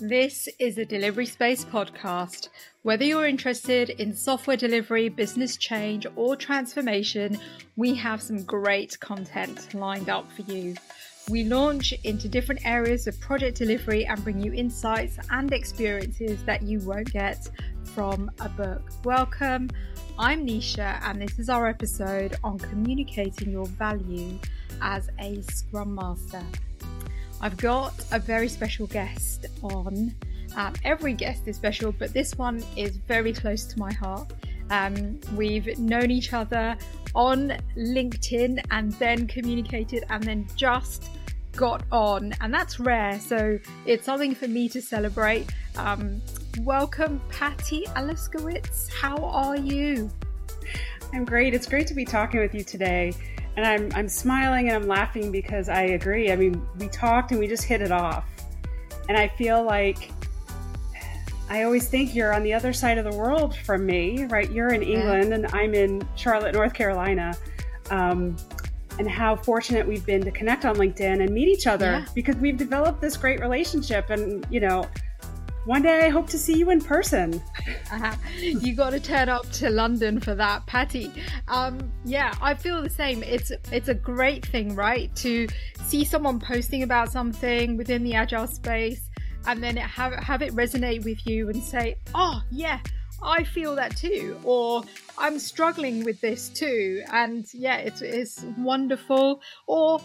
This is a Delivery Space podcast. Whether you're interested in software delivery, business change, or transformation, we have some great content lined up for you. We launch into different areas of project delivery and bring you insights and experiences that you won't get from a book. Welcome. I'm Nisha, and this is our episode on communicating your value as a Scrum Master. I've got a very special guest on. Um, every guest is special, but this one is very close to my heart. Um, we've known each other on LinkedIn and then communicated and then just got on, and that's rare. So it's something for me to celebrate. Um, welcome, Patty Aluskewicz. How are you? I'm great. It's great to be talking with you today and I'm I'm smiling and I'm laughing because I agree. I mean, we talked and we just hit it off. And I feel like I always think you're on the other side of the world from me, right? You're in England and I'm in Charlotte, North Carolina. Um, and how fortunate we've been to connect on LinkedIn and meet each other yeah. because we've developed this great relationship. And, you know, one day I hope to see you in person. Uh, you got to turn up to London for that, Patty. Um, yeah, I feel the same. It's it's a great thing, right, to see someone posting about something within the agile space, and then it have have it resonate with you and say, "Oh, yeah, I feel that too," or "I'm struggling with this too," and yeah, it's it's wonderful. Or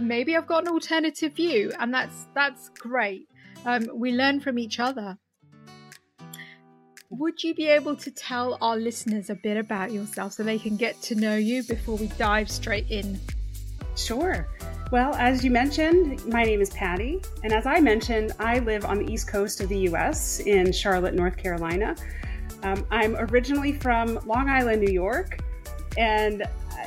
maybe I've got an alternative view, and that's that's great. Um, we learn from each other. Would you be able to tell our listeners a bit about yourself so they can get to know you before we dive straight in? Sure. Well, as you mentioned, my name is Patty. And as I mentioned, I live on the east coast of the US in Charlotte, North Carolina. Um, I'm originally from Long Island, New York. And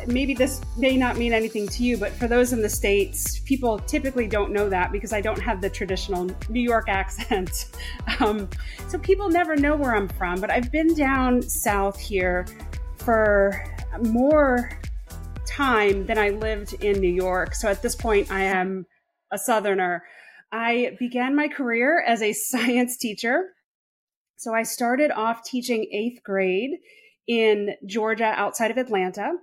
maybe this may not mean anything to you, but for those in the States, people typically don't know that because I don't have the traditional New York accent. Um, so people never know where I'm from, but I've been down south here for more time than I lived in New York. So at this point, I am a Southerner. I began my career as a science teacher. So I started off teaching eighth grade in Georgia outside of Atlanta.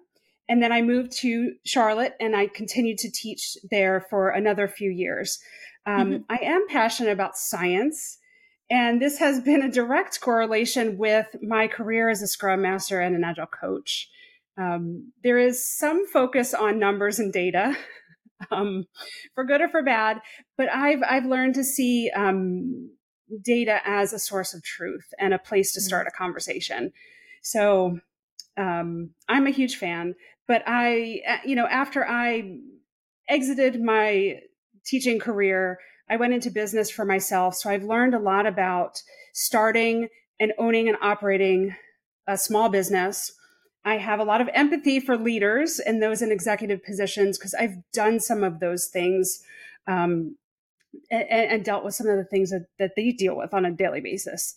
And then I moved to Charlotte and I continued to teach there for another few years. Um, mm-hmm. I am passionate about science. And this has been a direct correlation with my career as a Scrum Master and an Agile coach. Um, there is some focus on numbers and data, um, for good or for bad, but I've I've learned to see um, data as a source of truth and a place to start mm-hmm. a conversation. So um, I'm a huge fan. But I, uh, you know, after I exited my teaching career, I went into business for myself. So I've learned a lot about starting and owning and operating a small business. I have a lot of empathy for leaders and those in executive positions because I've done some of those things um, and, and, dealt with some of the things that, that they deal with on a daily basis.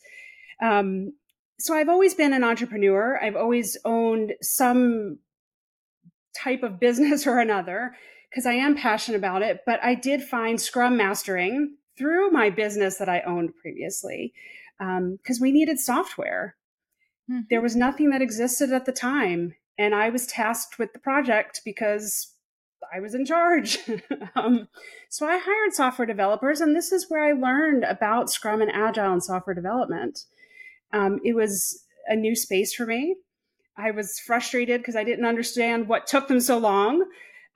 Um, so I've always been an entrepreneur. I've always owned some type of business or another because I am passionate about it. But I did find Scrum mastering through my business that I owned previously because um, we needed software. Mm-hmm. There was nothing that existed at the time. And I was tasked with the project because I was in charge. um, so I hired software developers, and this is where I learned about Scrum and Agile and software development. Um, it was a new space for me. I was frustrated because I didn't understand what took them so long.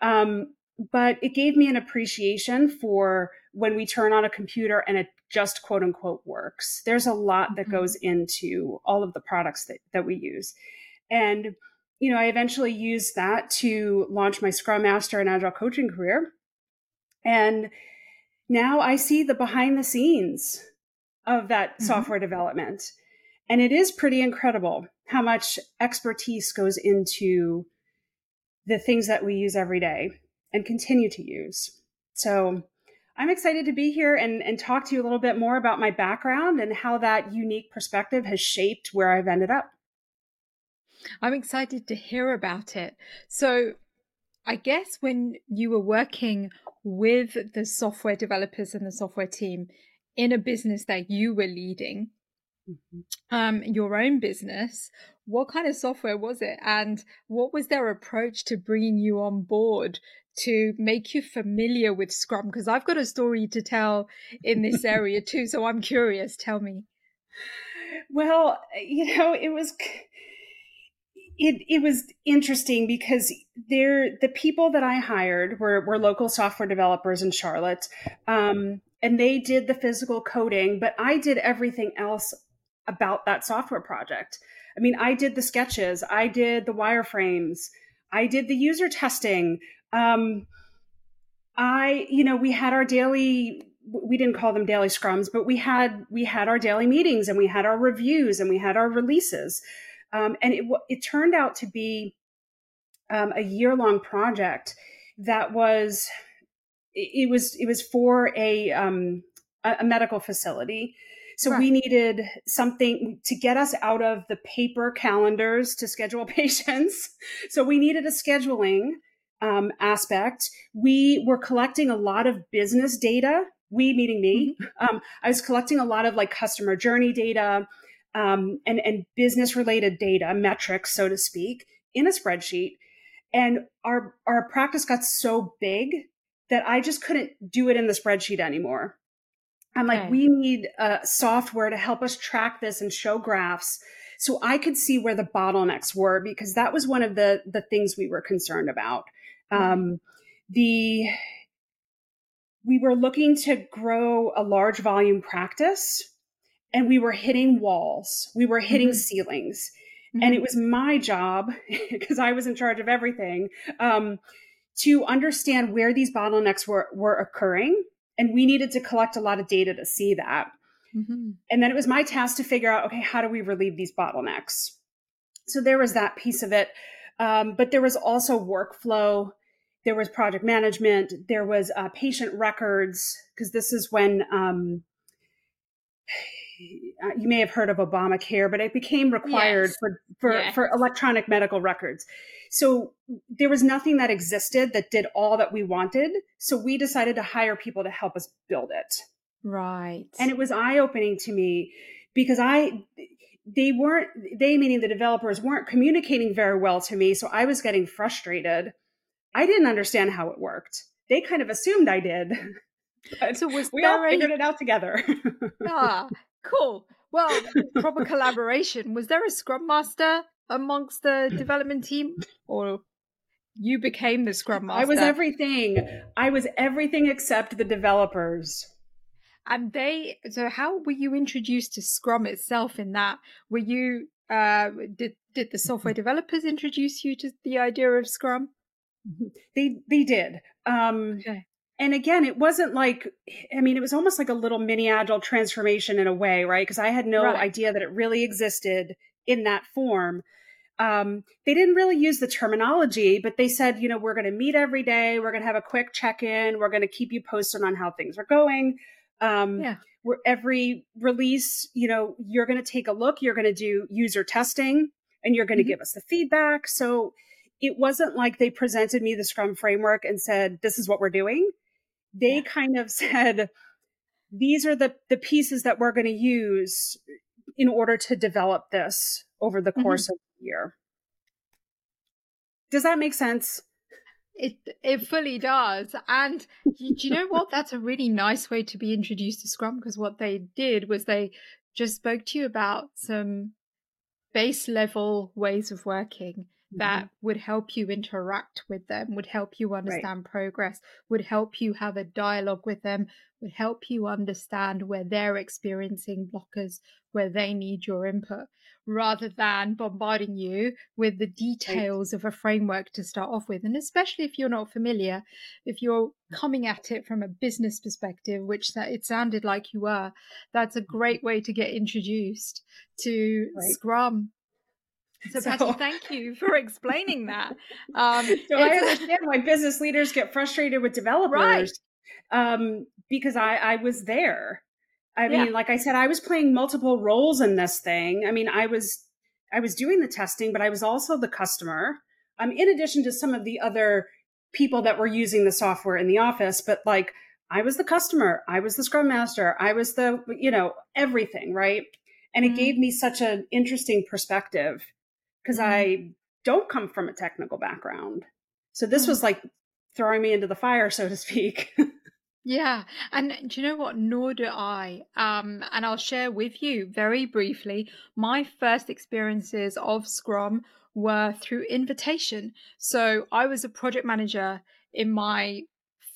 Um, but it gave me an appreciation for when we turn on a computer and it just quote unquote works. There's a lot that mm-hmm. goes into all of the products that, that we use. And, you know, I eventually used that to launch my Scrum Master and Agile coaching career. And now I see the behind the scenes of that mm-hmm. software development. And it is pretty incredible how much expertise goes into the things that we use every day and continue to use. So I'm excited to be here and, and talk to you a little bit more about my background and how that unique perspective has shaped where I've ended up. I'm excited to hear about it. So, I guess when you were working with the software developers and the software team in a business that you were leading, mm-hmm. um, your own business, what kind of software was it? And what was their approach to bringing you on board to make you familiar with Scrum? Because I've got a story to tell in this area too. So I'm curious. Tell me. Well, you know, it was it it was interesting because they're the people that I hired were were local software developers in Charlotte, um, and they did the physical coding, but I did everything else about that software project. I mean, I did the sketches, I did the wireframes, I did the user testing. Um, I, you know, we had our daily we didn't call them daily scrums, but we had we had our daily meetings and we had our reviews and we had our releases, um, and it it turned out to be um, a year long project that was it, was it was for a um, a medical facility. So right. we needed something to get us out of the paper calendars to schedule patients. So we needed a scheduling um, aspect. We were collecting a lot of business data we meaning me. Mm-hmm. Um, I was collecting a lot of like customer journey data um, and, and business related data, metrics, so to speak, in a spreadsheet. And our, our practice got so big that I just couldn't do it in the spreadsheet anymore. I'm okay. like, we need uh, software to help us track this and show graphs so I could see where the bottlenecks were because that was one of the the things we were concerned about. Mm-hmm. Um, the we were looking to grow a large volume practice and we were hitting walls, we were hitting mm-hmm. ceilings. Mm-hmm. And it was my job, because I was in charge of everything, um, to understand where these bottlenecks were, were occurring. And we needed to collect a lot of data to see that. Mm-hmm. And then it was my task to figure out okay, how do we relieve these bottlenecks? So there was that piece of it. Um, but there was also workflow there was project management, there was uh, patient records, because this is when um, you may have heard of Obamacare, but it became required yes. for for, yeah. for electronic medical records. So there was nothing that existed that did all that we wanted. So we decided to hire people to help us build it. Right. And it was eye opening to me because I they weren't they meaning the developers weren't communicating very well to me. So I was getting frustrated I didn't understand how it worked. They kind of assumed I did. But so was we all figured a... it out together. ah, cool. Well, proper collaboration. Was there a scrum master amongst the development team, or you became the scrum master? I was everything. I was everything except the developers. And they. So, how were you introduced to Scrum itself? In that, were you? Uh, did did the software developers introduce you to the idea of Scrum? They they did. Um, okay. And again, it wasn't like I mean, it was almost like a little mini agile transformation in a way, right? Because I had no right. idea that it really existed in that form. Um, they didn't really use the terminology, but they said, you know, we're going to meet every day. We're going to have a quick check in. We're going to keep you posted on how things are going. Um, yeah. We're, every release, you know, you're going to take a look. You're going to do user testing, and you're going to mm-hmm. give us the feedback. So it wasn't like they presented me the Scrum framework and said, this is what we're doing. They yeah. kind of said, these are the, the pieces that we're going to use in order to develop this over the mm-hmm. course mm-hmm. of the year. Does that make sense? It it fully does. And do you know what? That's a really nice way to be introduced to Scrum because what they did was they just spoke to you about some base level ways of working that mm-hmm. would help you interact with them, would help you understand right. progress, would help you have a dialogue with them, would help you understand where they're experiencing blockers, where they need your input, rather than bombarding you with the details right. of a framework to start off with. And especially if you're not familiar, if you're coming at it from a business perspective, which it sounded like you were, that's a great way to get introduced to right. Scrum so, so Patty, thank you for explaining that. Um, so I understand why business leaders get frustrated with developers right. um, because I, I was there. I yeah. mean, like I said, I was playing multiple roles in this thing. I mean, I was I was doing the testing, but I was also the customer. Um, in addition to some of the other people that were using the software in the office, but like I was the customer, I was the scrum master, I was the, you know, everything, right? And it mm-hmm. gave me such an interesting perspective because. I don't come from a technical background. So this mm-hmm. was like throwing me into the fire, so to speak. Yeah, and do you know what? Nor do I. Um, and I'll share with you very briefly. My first experiences of Scrum were through invitation. So I was a project manager in my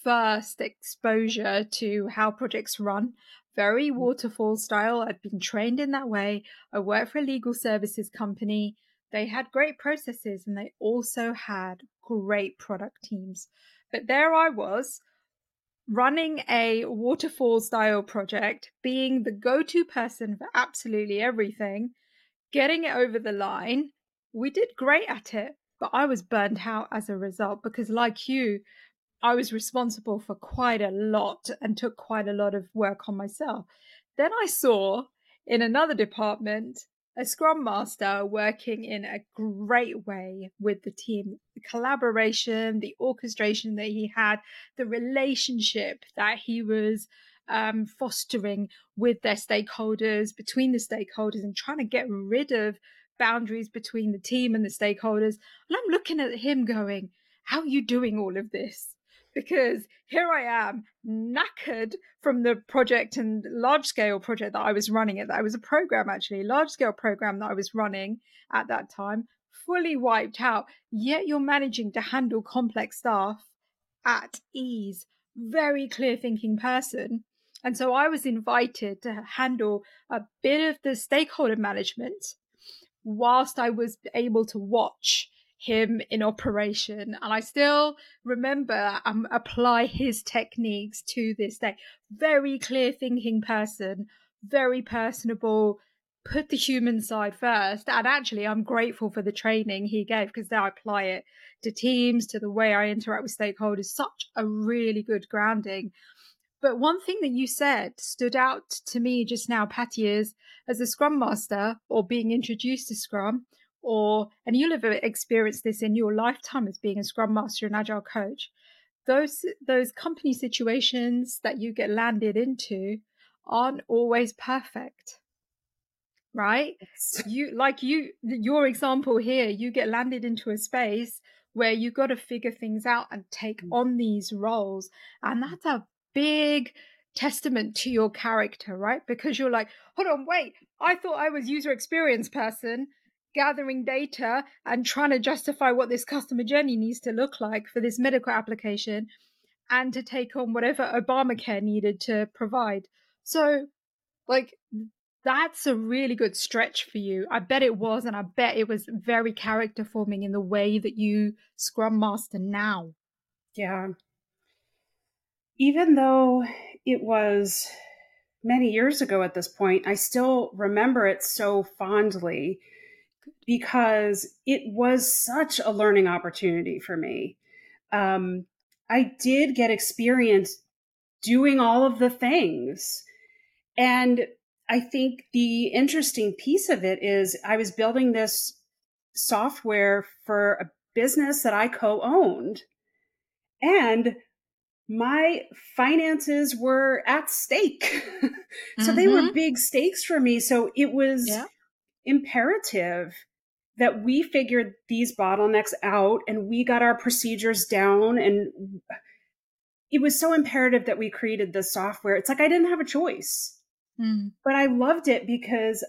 first exposure to how projects run. Very mm. waterfall style. I'd been trained in that way. I worked for a legal services company. They had great processes and they also had great product teams. But there I was running a waterfall style project, being the go to person for absolutely everything, getting it over the line. We did great at it, but I was burned out as a result because, like you, I was responsible for quite a lot and took quite a lot of work on myself. Then I saw in another department a scrum master working in a great way with the team. The collaboration the orchestration that he had the relationship that he was um, fostering with their stakeholders between the stakeholders and trying to get rid of boundaries between the team and the stakeholders. And i'm looking at him going how are you doing all of this because here I am knackered from the project and large scale project that I was running at that. Was a program actually, large scale program that I was running at that time, fully wiped out. Yet you're managing to handle complex stuff at ease. Very clear thinking person. And so I was invited to handle a bit of the stakeholder management whilst I was able to watch him in operation. And I still remember and um, apply his techniques to this day. Very clear thinking person, very personable, put the human side first. And actually, I'm grateful for the training he gave because now I apply it to teams, to the way I interact with stakeholders. Such a really good grounding. But one thing that you said stood out to me just now, Patty, is as a Scrum Master or being introduced to Scrum, or and you'll have experienced this in your lifetime as being a scrum master and agile coach those those company situations that you get landed into aren't always perfect right yes. you like you your example here you get landed into a space where you got to figure things out and take mm. on these roles and that's a big testament to your character right because you're like hold on wait i thought i was user experience person gathering data and trying to justify what this customer journey needs to look like for this medical application and to take on whatever Obamacare needed to provide. So, like, that's a really good stretch for you. I bet it was, and I bet it was very character forming in the way that you Scrum Master now. Yeah. Even though it was many years ago at this point, I still remember it so fondly because it was such a learning opportunity for me. Um, I did get experience doing all of the things. And I think the interesting piece of it is I was building this software for a business that I co owned. And my finances were at stake. so mm-hmm. they were mm-hmm. big stakes for me. So it was yeah. imperative that we figured these bottlenecks out and we got our procedures down and it was so imperative that we created the software. It's like i didn't have a choice. Mm. but i loved it because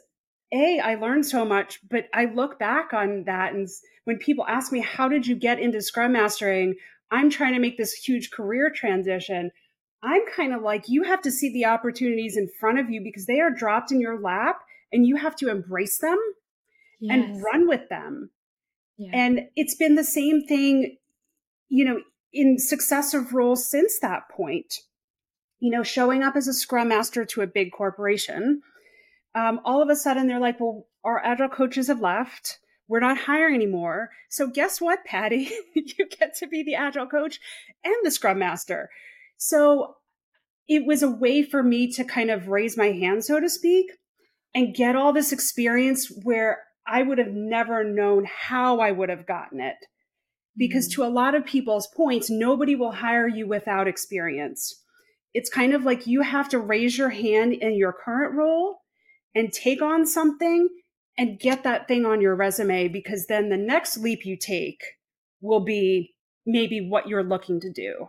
a i learned so much but i look back on that and when people ask me how did you get into scrum mastering? I'm trying to make this huge career transition. I'm kind of like you have to see the opportunities in front of you because they are dropped in your lap and you have to embrace them yes. and run with them. Yeah. And it's been the same thing, you know, in successive roles since that point. You know, showing up as a scrum master to a big corporation, um, all of a sudden they're like, well, our agile coaches have left. We're not hiring anymore. So guess what, Patty? you get to be the agile coach and the scrum master. So it was a way for me to kind of raise my hand, so to speak, and get all this experience where I would have never known how I would have gotten it. Because mm-hmm. to a lot of people's points, nobody will hire you without experience. it's kind of like you have to raise your hand in your current role and take on something and get that thing on your resume because then the next leap you take will be maybe what you're looking to do.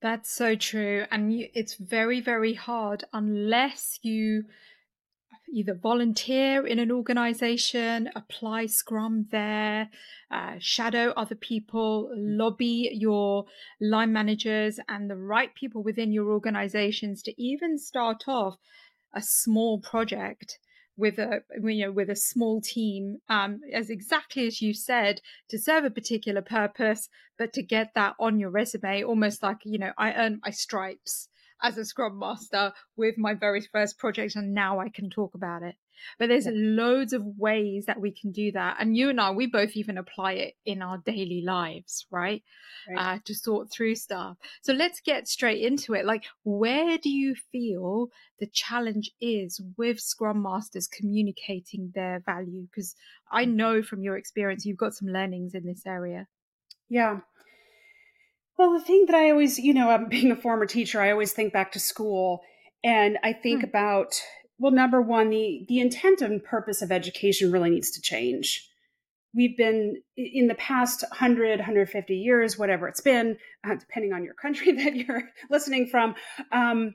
That's so true. And you, it's very, very hard unless you either volunteer in an organization, apply Scrum there, uh, shadow other people, lobby your line managers and the right people within your organizations to even start off a small project with a you know with a small team um, as exactly as you said to serve a particular purpose but to get that on your resume almost like you know i earned my stripes as a scrum master with my very first project and now I can talk about it. But there's yeah. loads of ways that we can do that. And you and I, we both even apply it in our daily lives, right? right. Uh, to sort through stuff. So let's get straight into it. Like, where do you feel the challenge is with Scrum Masters communicating their value? Because I mm. know from your experience, you've got some learnings in this area. Yeah. Well, the thing that I always, you know, I'm being a former teacher, I always think back to school and I think hmm. about well, number one, the the intent and purpose of education really needs to change. We've been in the past 100, 150 years, whatever it's been, uh, depending on your country that you're listening from, um,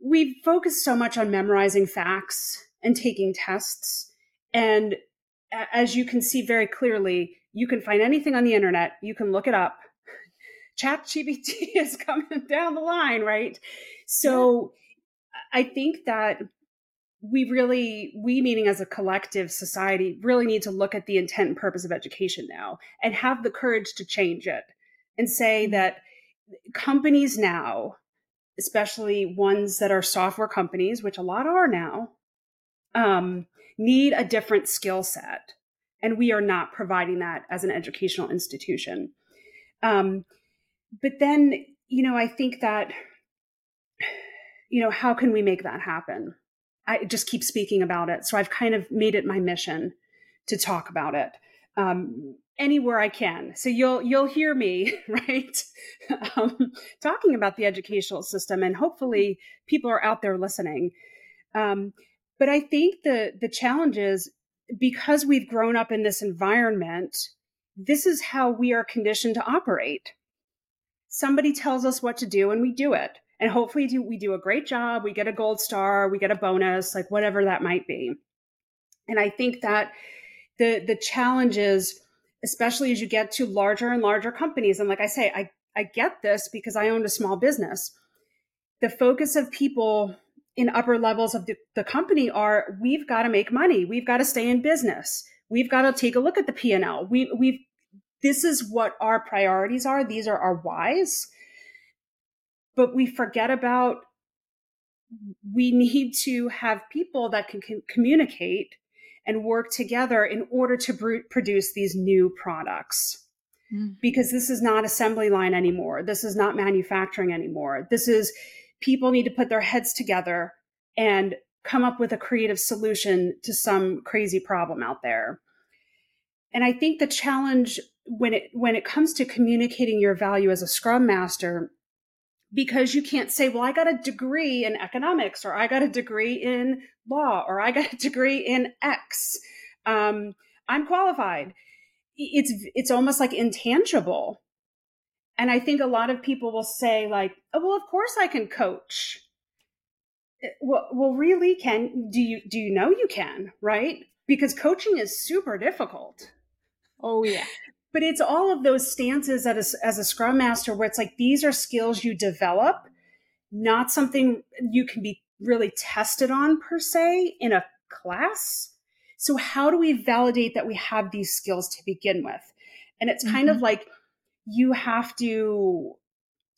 we've focused so much on memorizing facts and taking tests. And as you can see very clearly, you can find anything on the internet, you can look it up, chat gpt is coming down the line right so yeah. i think that we really we meaning as a collective society really need to look at the intent and purpose of education now and have the courage to change it and say mm-hmm. that companies now especially ones that are software companies which a lot are now um, need a different skill set and we are not providing that as an educational institution um, but then, you know, I think that, you know, how can we make that happen? I just keep speaking about it. So I've kind of made it my mission to talk about it. Um, anywhere I can. So you'll you'll hear me right um, talking about the educational system, and hopefully people are out there listening. Um, but I think the the challenge is because we've grown up in this environment. This is how we are conditioned to operate somebody tells us what to do and we do it. And hopefully do, we do a great job. We get a gold star, we get a bonus, like whatever that might be. And I think that the the challenge is, especially as you get to larger and larger companies, and like I say, I, I get this because I owned a small business. The focus of people in upper levels of the, the company are we've got to make money, we've got to stay in business, we've got to take a look at the P and L, we we've this is what our priorities are. These are our whys. But we forget about we need to have people that can communicate and work together in order to br- produce these new products. Mm. Because this is not assembly line anymore. This is not manufacturing anymore. This is people need to put their heads together and come up with a creative solution to some crazy problem out there. And I think the challenge when it when it comes to communicating your value as a scrum master because you can't say well i got a degree in economics or i got a degree in law or i got a degree in x um, i'm qualified. It's it's almost like intangible. And i think a lot of people will say like oh well of course i can coach. Eh, well, well really can do you do you know you can right? Because coaching is super difficult. Oh yeah but it's all of those stances as a, as a scrum master where it's like these are skills you develop not something you can be really tested on per se in a class. So how do we validate that we have these skills to begin with? And it's kind mm-hmm. of like you have to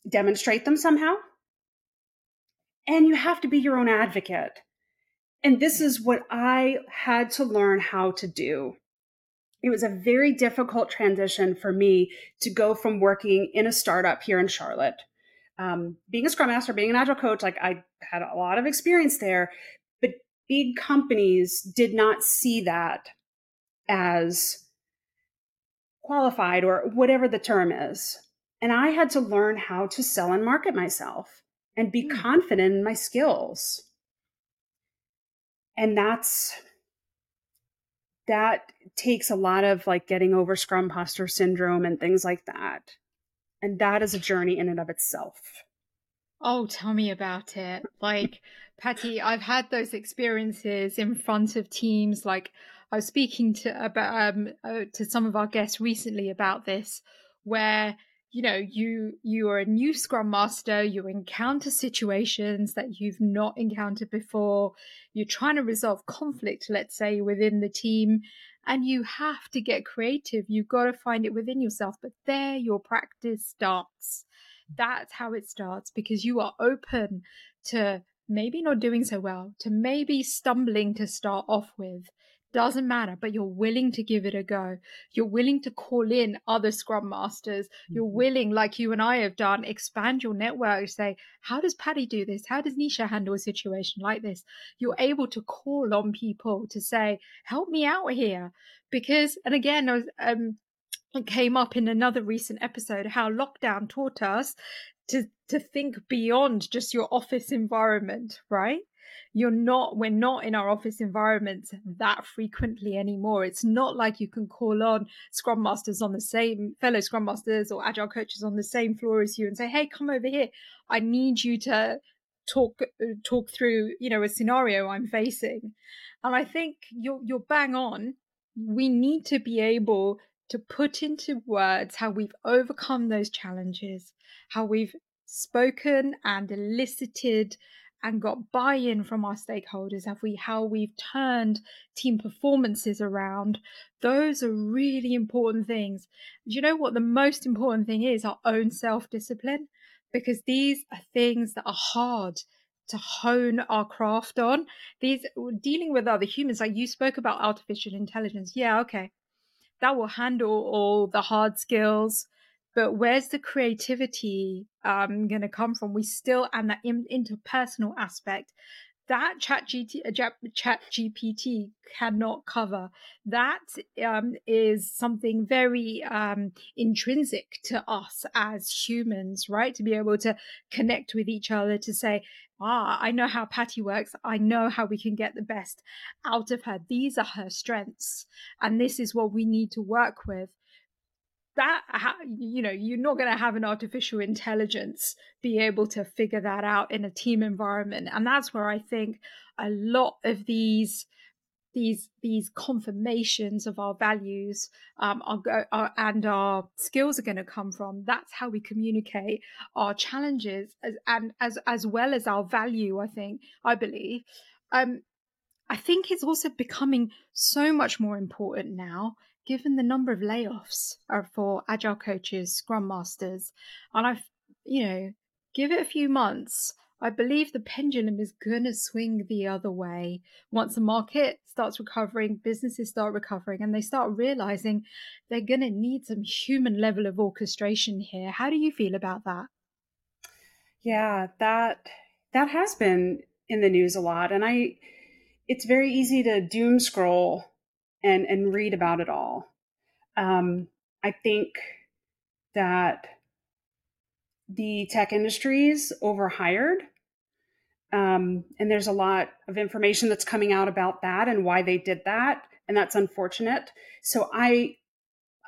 demonstrate them somehow. And you have to be your own advocate. And this is what i had to learn how to do it was a very difficult transition for me to go from working in a startup here in Charlotte, um, being a scrum master, being an agile coach. Like I had a lot of experience there, but big companies did not see that as qualified or whatever the term is. And I had to learn how to sell and market myself and be mm. confident in my skills. And that's that takes a lot of like getting over scrum imposter syndrome and things like that. And that is a journey in and of itself. Oh, tell me about it. Like, Patty, I've had those experiences in front of teams. Like, I was speaking to about um, uh, to some of our guests recently about this, where you know you you are a new scrum master you encounter situations that you've not encountered before you're trying to resolve conflict let's say within the team and you have to get creative. You've got to find it within yourself but there your practice starts. That's how it starts because you are open to maybe not doing so well to maybe stumbling to start off with doesn't matter, but you're willing to give it a go. You're willing to call in other scrum masters. You're mm-hmm. willing, like you and I have done, expand your network. Say, how does Patty do this? How does Nisha handle a situation like this? You're able to call on people to say, help me out here. Because, and again, I was, um, it came up in another recent episode how lockdown taught us to to think beyond just your office environment, right? You're not we're not in our office environments that frequently anymore. It's not like you can call on scrum masters on the same fellow scrum masters or agile coaches on the same floor as you and say hey come over here. I need you to talk talk through you know a scenario i'm facing. And i think you're you're bang on. We need to be able to put into words how we've overcome those challenges how we've spoken and elicited and got buy-in from our stakeholders have we how we've turned team performances around. Those are really important things. Do you know what the most important thing is? Our own self-discipline because these are things that are hard to hone our craft on. These dealing with other humans like you spoke about artificial intelligence. Yeah okay. That will handle all the hard skills but where's the creativity um, going to come from? We still and that in, interpersonal aspect that chat, GT, uh, chat GPT cannot cover. That um, is something very um, intrinsic to us as humans, right? To be able to connect with each other, to say, ah, I know how Patty works. I know how we can get the best out of her. These are her strengths. And this is what we need to work with that you know you're not going to have an artificial intelligence be able to figure that out in a team environment. And that's where i think a lot of these these these confirmations of our values um, and our skills are going to come from. That's how we communicate our challenges as, and as as well as our value i think i believe. Um, i think it's also becoming so much more important now given the number of layoffs are for agile coaches, scrum masters, and I've, you know, give it a few months, I believe the pendulum is going to swing the other way. Once the market starts recovering, businesses start recovering, and they start realizing they're going to need some human level of orchestration here. How do you feel about that? Yeah, that that has been in the news a lot, and I. It's very easy to doom scroll and and read about it all. Um, I think that the tech industries overhired. Um, and there's a lot of information that's coming out about that and why they did that, and that's unfortunate. So I,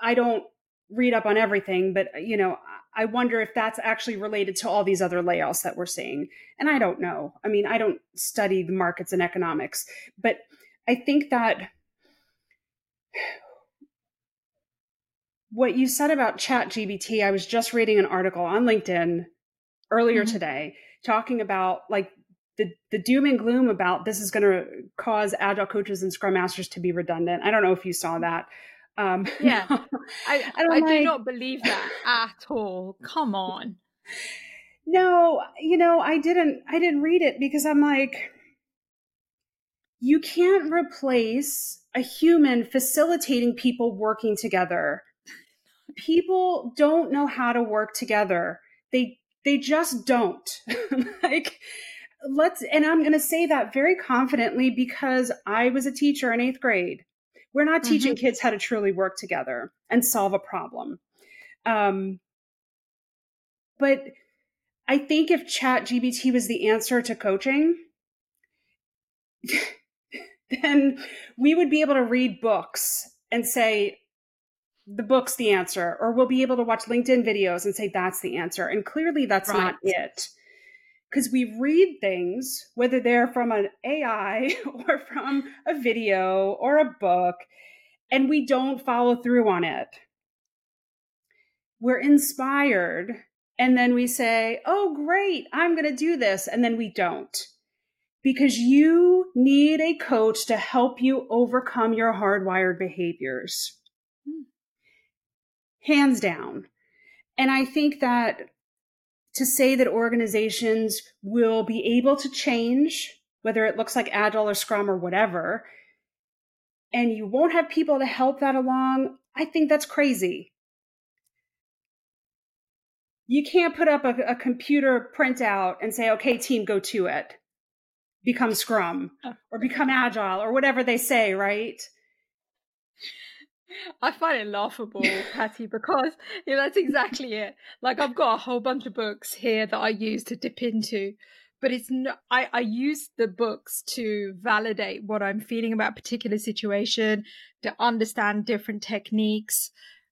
I don't read up on everything, but you know, I wonder if that's actually related to all these other layoffs that we're seeing. And I don't know. I mean, I don't study the markets and economics, but I think that what you said about chat gpt i was just reading an article on linkedin earlier mm-hmm. today talking about like the, the doom and gloom about this is going to cause agile coaches and scrum masters to be redundant. I don't know if you saw that. Um yeah. I, I, I like, do not believe that at all. Come on. No you know i didn't i didn't read it because i'm like you can't replace a human facilitating people working together. People don't know how to work together. They they just don't. like let's and I'm going to say that very confidently because I was a teacher in 8th grade. We're not teaching mm-hmm. kids how to truly work together and solve a problem. Um but I think if Chat GPT was the answer to coaching, then we would be able to read books and say, the book's the answer, or we'll be able to watch LinkedIn videos and say that's the answer. And clearly that's right. not it. Because we read things, whether they're from an AI or from a video or a book, and we don't follow through on it. We're inspired, and then we say, oh, great, I'm going to do this. And then we don't because you need a coach to help you overcome your hardwired behaviors. Hmm. Hands down. And I think that to say that organizations will be able to change, whether it looks like Agile or Scrum or whatever, and you won't have people to help that along, I think that's crazy. You can't put up a, a computer printout and say, okay, team, go to it become Scrum oh. or become Agile or whatever they say, right? I find it laughable, Patty, because you know, that's exactly it. Like I've got a whole bunch of books here that I use to dip into, but it's not. I I use the books to validate what I'm feeling about a particular situation, to understand different techniques,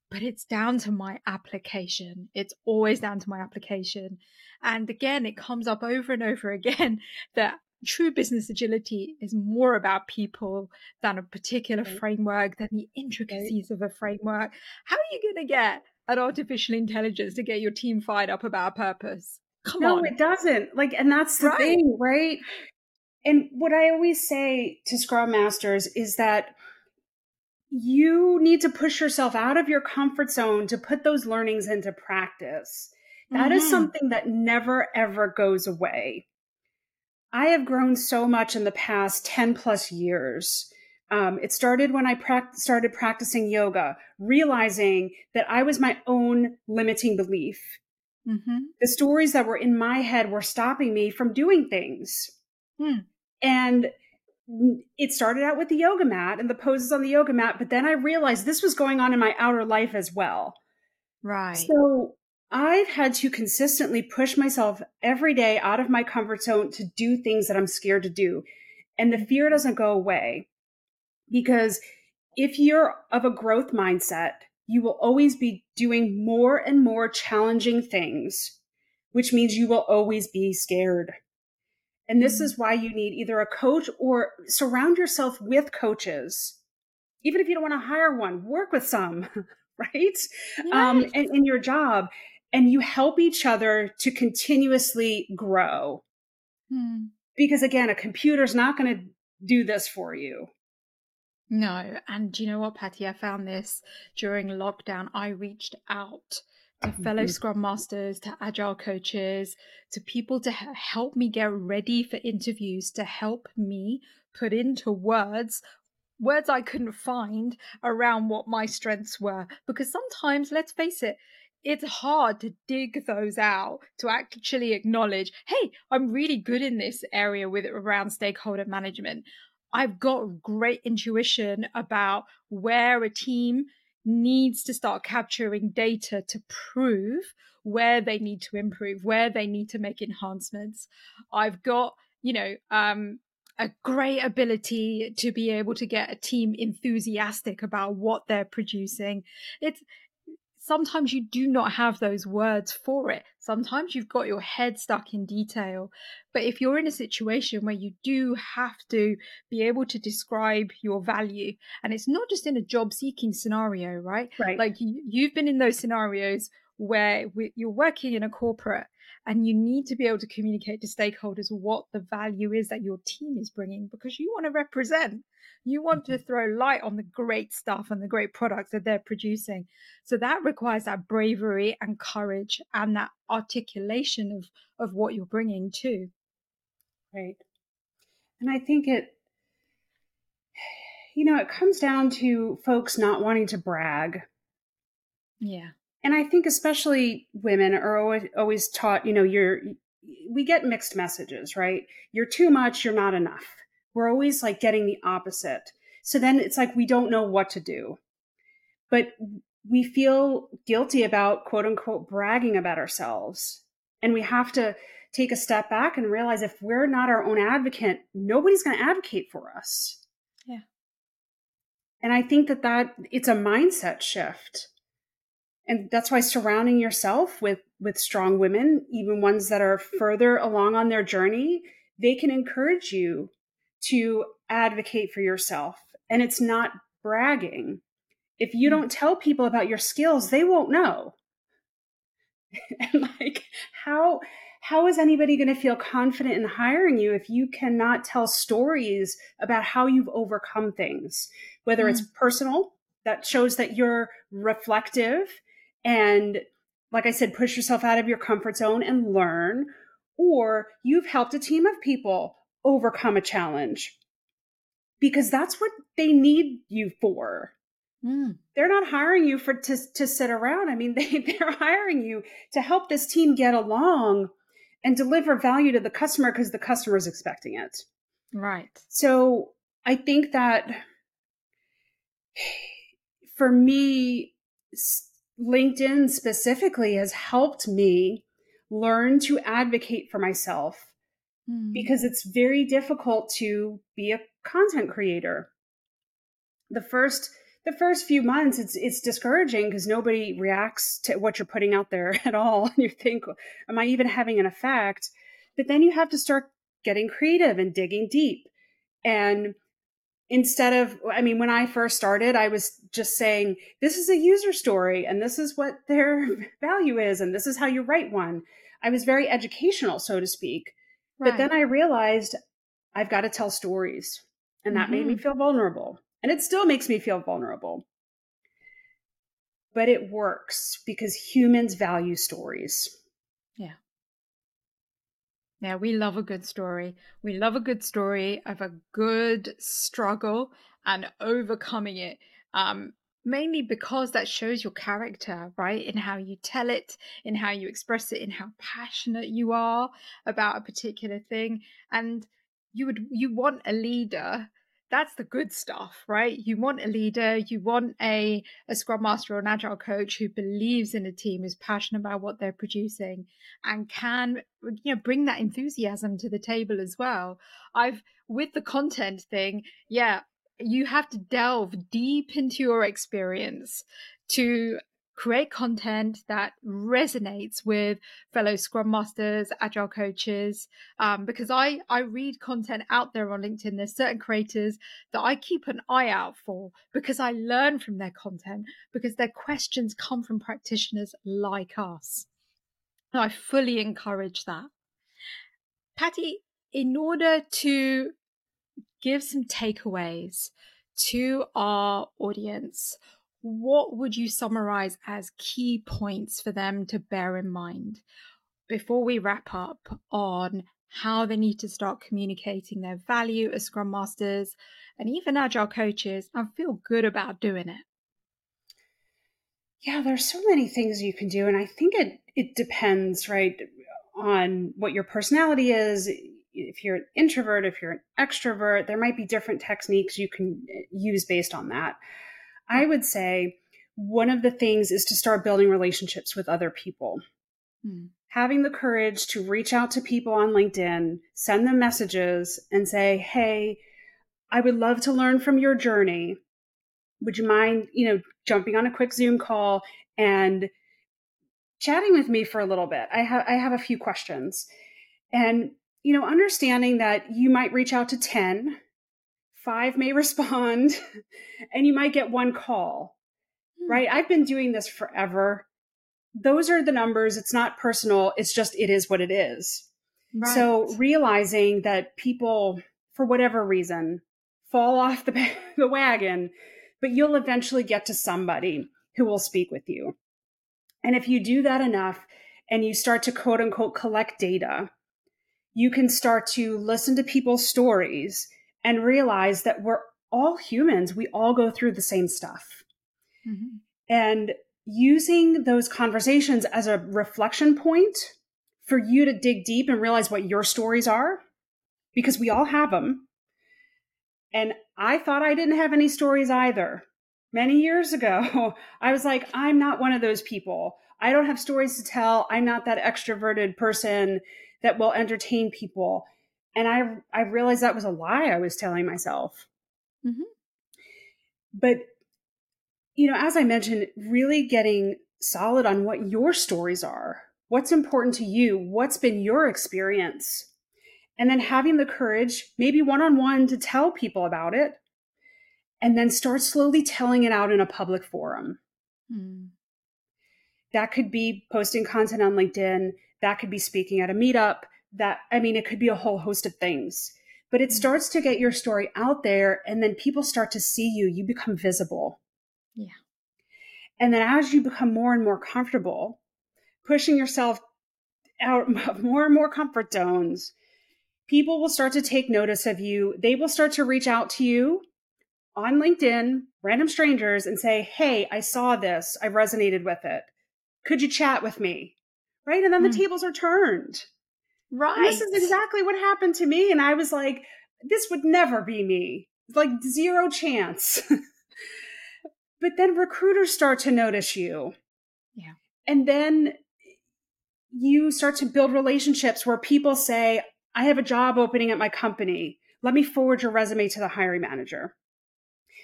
but it's down to my application. It's always down to my application. And again, it comes up over and over again that true business agility is more about people than a particular right. framework, than the intricacies right. of a framework. How are you going to get an artificial intelligence to get your team fired up about purpose? Come no, on. it doesn't. Like, and that's the right. thing, right? And what I always say to Scrum Masters is that you need to push yourself out of your comfort zone to put those learnings into practice. That mm-hmm. is something that never ever goes away. I have grown so much in the past 10 plus years. Um, it started when I pra- started practicing yoga, realizing that I was my own limiting belief. Mm-hmm. The stories that were in my head were stopping me from doing things. Hmm. And it started out with the yoga mat and the poses on the yoga mat, but then I realized this was going on in my outer life as well. Right. So I've had to consistently push myself every day out of my comfort zone to do things that I'm scared to do. And the fear doesn't go away because if you're of a growth mindset, you will always be doing more and more challenging things, which means you will always be scared. And this is why you need either a coach or surround yourself with coaches. Even if you don't want to hire one, work with some, right? Yes. Um, in, in your job and you help each other to continuously grow. Hmm. Because again, a computer's not going to do this for you. No. And do you know what, Patty? I found this during lockdown. I reached out to fellow mm-hmm. Scrum Masters, to Agile coaches, to people to help me get ready for interviews, to help me put into words words I couldn't find around what my strengths were. Because sometimes, let's face it, it's hard to dig those out to actually acknowledge hey i'm really good in this area with around stakeholder management. I've got great intuition about where a team needs to start capturing data to prove where they need to improve where they need to make enhancements. I've got you know um a great ability to be able to get a team enthusiastic about what they're producing. It's sometimes you do not have those words for it. Sometimes you've got your head stuck in detail. But if you're in a situation where you do have to be able to describe your value, and it's not just in a job seeking scenario, right? Right. Like you, you've been in those scenarios where you're working in a corporate and you need to be able to communicate to stakeholders what the value is that your team is bringing because you want to represent. You want to mm-hmm. throw light on the great stuff and the great products that they're producing. So that requires that bravery and courage and that articulation of of what you're bringing too. Right. And i think it you know it comes down to folks not wanting to brag. Yeah and I think especially women are always, always taught, you know, you're, we get mixed messages, right? You're too much, you're not enough. We're always like getting the opposite. So then it's like we don't know what to do. But we feel guilty about quote unquote bragging about ourselves. And we have to take a step back and realize if we're not our own advocate, nobody's going to advocate for us. Yeah. And I think that that it's a mindset shift. And that's why surrounding yourself with with strong women, even ones that are further along on their journey, they can encourage you to advocate for yourself. And it's not bragging. If you don't tell people about your skills, they won't know. and like how how is anybody going to feel confident in hiring you if you cannot tell stories about how you've overcome things whether mm. it's personal that shows that you're reflective and like i said push yourself out of your comfort zone and learn or you've helped a team of people overcome a challenge because that's what they need you for Mm. They're not hiring you for to to sit around. I mean, they they're hiring you to help this team get along and deliver value to the customer because the customer is expecting it. Right. So I think that for me, LinkedIn specifically has helped me learn to advocate for myself mm. because it's very difficult to be a content creator. The first the first few months it's it's discouraging because nobody reacts to what you're putting out there at all and you think am i even having an effect but then you have to start getting creative and digging deep and instead of i mean when i first started i was just saying this is a user story and this is what their value is and this is how you write one i was very educational so to speak right. but then i realized i've got to tell stories and that mm-hmm. made me mm-hmm. feel vulnerable and it still makes me feel vulnerable. But it works because humans value stories. Yeah. Yeah, we love a good story. We love a good story of a good struggle and overcoming it. Um, mainly because that shows your character, right? In how you tell it, in how you express it, in how passionate you are about a particular thing. And you would you want a leader that's the good stuff, right? You want a leader, you want a, a scrum master or an agile coach who believes in a team, is passionate about what they're producing and can, you know, bring that enthusiasm to the table as well. I've, with the content thing, yeah, you have to delve deep into your experience to create content that resonates with fellow scrum masters agile coaches um, because i i read content out there on linkedin. There's certain creators that i keep an eye out for because i learn from their content because their questions come from practitioners like us. And i fully encourage that. Patty in order to give some takeaways to our audience what would you summarize as key points for them to bear in mind before we wrap up on how they need to start communicating their value as Scrum Masters and even Agile coaches and feel good about doing it? Yeah, there's so many things you can do. And I think it, it depends, right, on what your personality is. If you're an introvert, if you're an extrovert, there might be different techniques you can uh, use based on that. I would say one of the things is to start building relationships with other people. Hmm. Having the courage to reach out to people on LinkedIn, send them messages, and say, Hey, I would love to learn from your journey. Would you mind, you know, jumping on a quick Zoom call and chatting with me for a little bit? I have I have a few questions. And you know, understanding that you might reach out to 10 five may respond and you might get one call, hmm. right? I've been doing this forever. Those are the numbers. It's not personal. It's just, it is what it is. Right. So realizing that people, for whatever reason, fall off the, the wagon, but you'll eventually get to somebody who will speak with you. And if you do that enough and you start to quote unquote collect data, you can start to listen to people's stories and realize that we're all humans. We all go through the same stuff. Mm-hmm. And using those conversations as a reflection point for you to dig deep and realize what your stories are, because we all have them. And I thought I didn't have any stories either. many years ago, I was like, I'm not one of those people. I don't have stories to tell. I'm not that extroverted person that will entertain people. And I, I realized that was a lie I was telling myself. Mm-hmm. But, you know, as I mentioned, really getting solid on what your stories are, what's important to you, what's been your experience, and then having the courage, maybe one on one, to tell people about it, and then start slowly telling it out in a public forum. Mm. That could be posting content on LinkedIn, that could be speaking at a meetup, that, I mean, it could be a whole host of things. But it mm. starts to get your story out there, and then people start to see you, you become visible. Yeah. And then as you become more and more comfortable, pushing yourself out of more and more comfort zones, people will start to take notice of you. They will start to reach out to you on LinkedIn, random strangers, and say, Hey, I saw this. I resonated with it. Could you chat with me? Right. And then mm. the tables are turned. Right. And this is exactly what happened to me. And I was like, This would never be me. Like zero chance. But then recruiters start to notice you. Yeah. And then you start to build relationships where people say, I have a job opening at my company. Let me forward your resume to the hiring manager.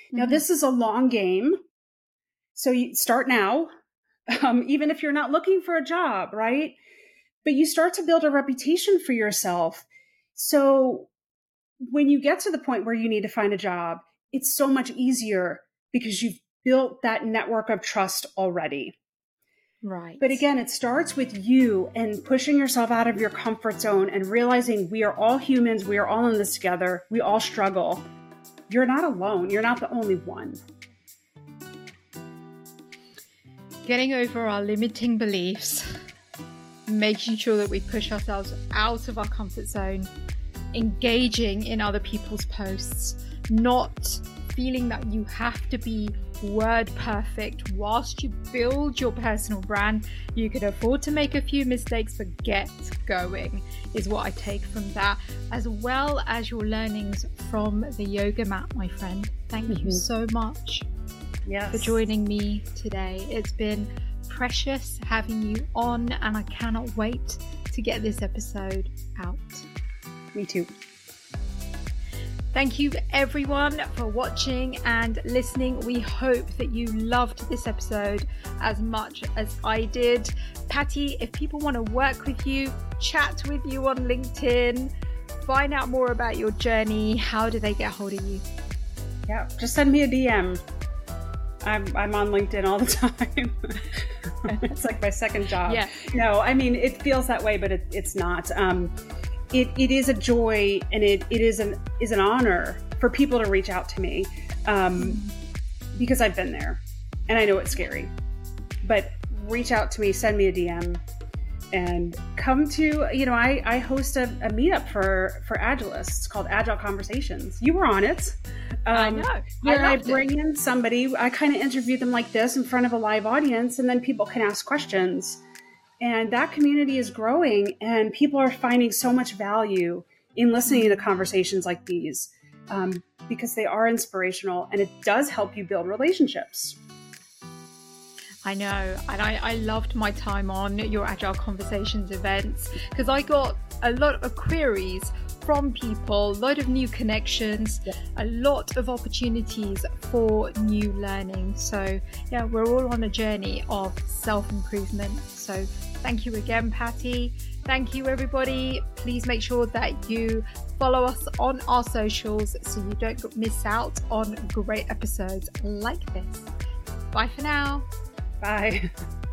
Mm-hmm. Now, this is a long game. So you start now, um, even if you're not looking for a job, right? But you start to build a reputation for yourself. So when you get to the point where you need to find a job, it's so much easier because you've built that network of trust already. Right. But again, it starts with you and pushing yourself out of your comfort zone and realizing we are all humans. We are all in this together. We all struggle. You're not alone. You're not the only one. Getting over our limiting beliefs, making sure that we push ourselves out of our comfort zone, engaging in other people's posts, not feeling that you have to be word perfect whilst you build your personal brand. You can afford to make a few mistakes, but get going is what I take from that, as well as your learnings from the yoga mat, my friend. Thank mm-hmm. you so much yes. for joining me today. It's been precious having you on, and I cannot wait to get this episode out. Me too. Thank you everyone for watching and listening. We hope that you loved this episode as much as I did. Patty, if people want to work with you, chat with you on LinkedIn, find out more about your journey, how do they get hold of you? Yeah, just send me a DM. I'm, I'm on LinkedIn all the time. it's like my second job. Yeah. No, I mean, it feels that way, but it, it's not. Um, it, it is a joy and it, it is an is an honor for people to reach out to me um, because I've been there and I know it's scary. But reach out to me, send me a DM, and come to you know I, I host a, a meetup for for Agilists. It's called Agile Conversations. You were on it. Um, I know. Where I, I bring it. in somebody, I kind of interview them like this in front of a live audience, and then people can ask questions. And that community is growing, and people are finding so much value in listening to conversations like these um, because they are inspirational and it does help you build relationships. I know, and I, I loved my time on your Agile Conversations events because I got a lot of queries from people, a lot of new connections, yeah. a lot of opportunities for new learning. So, yeah, we're all on a journey of self improvement. So, thank you again, Patty. Thank you, everybody. Please make sure that you follow us on our socials so you don't miss out on great episodes like this. Bye for now. Bye.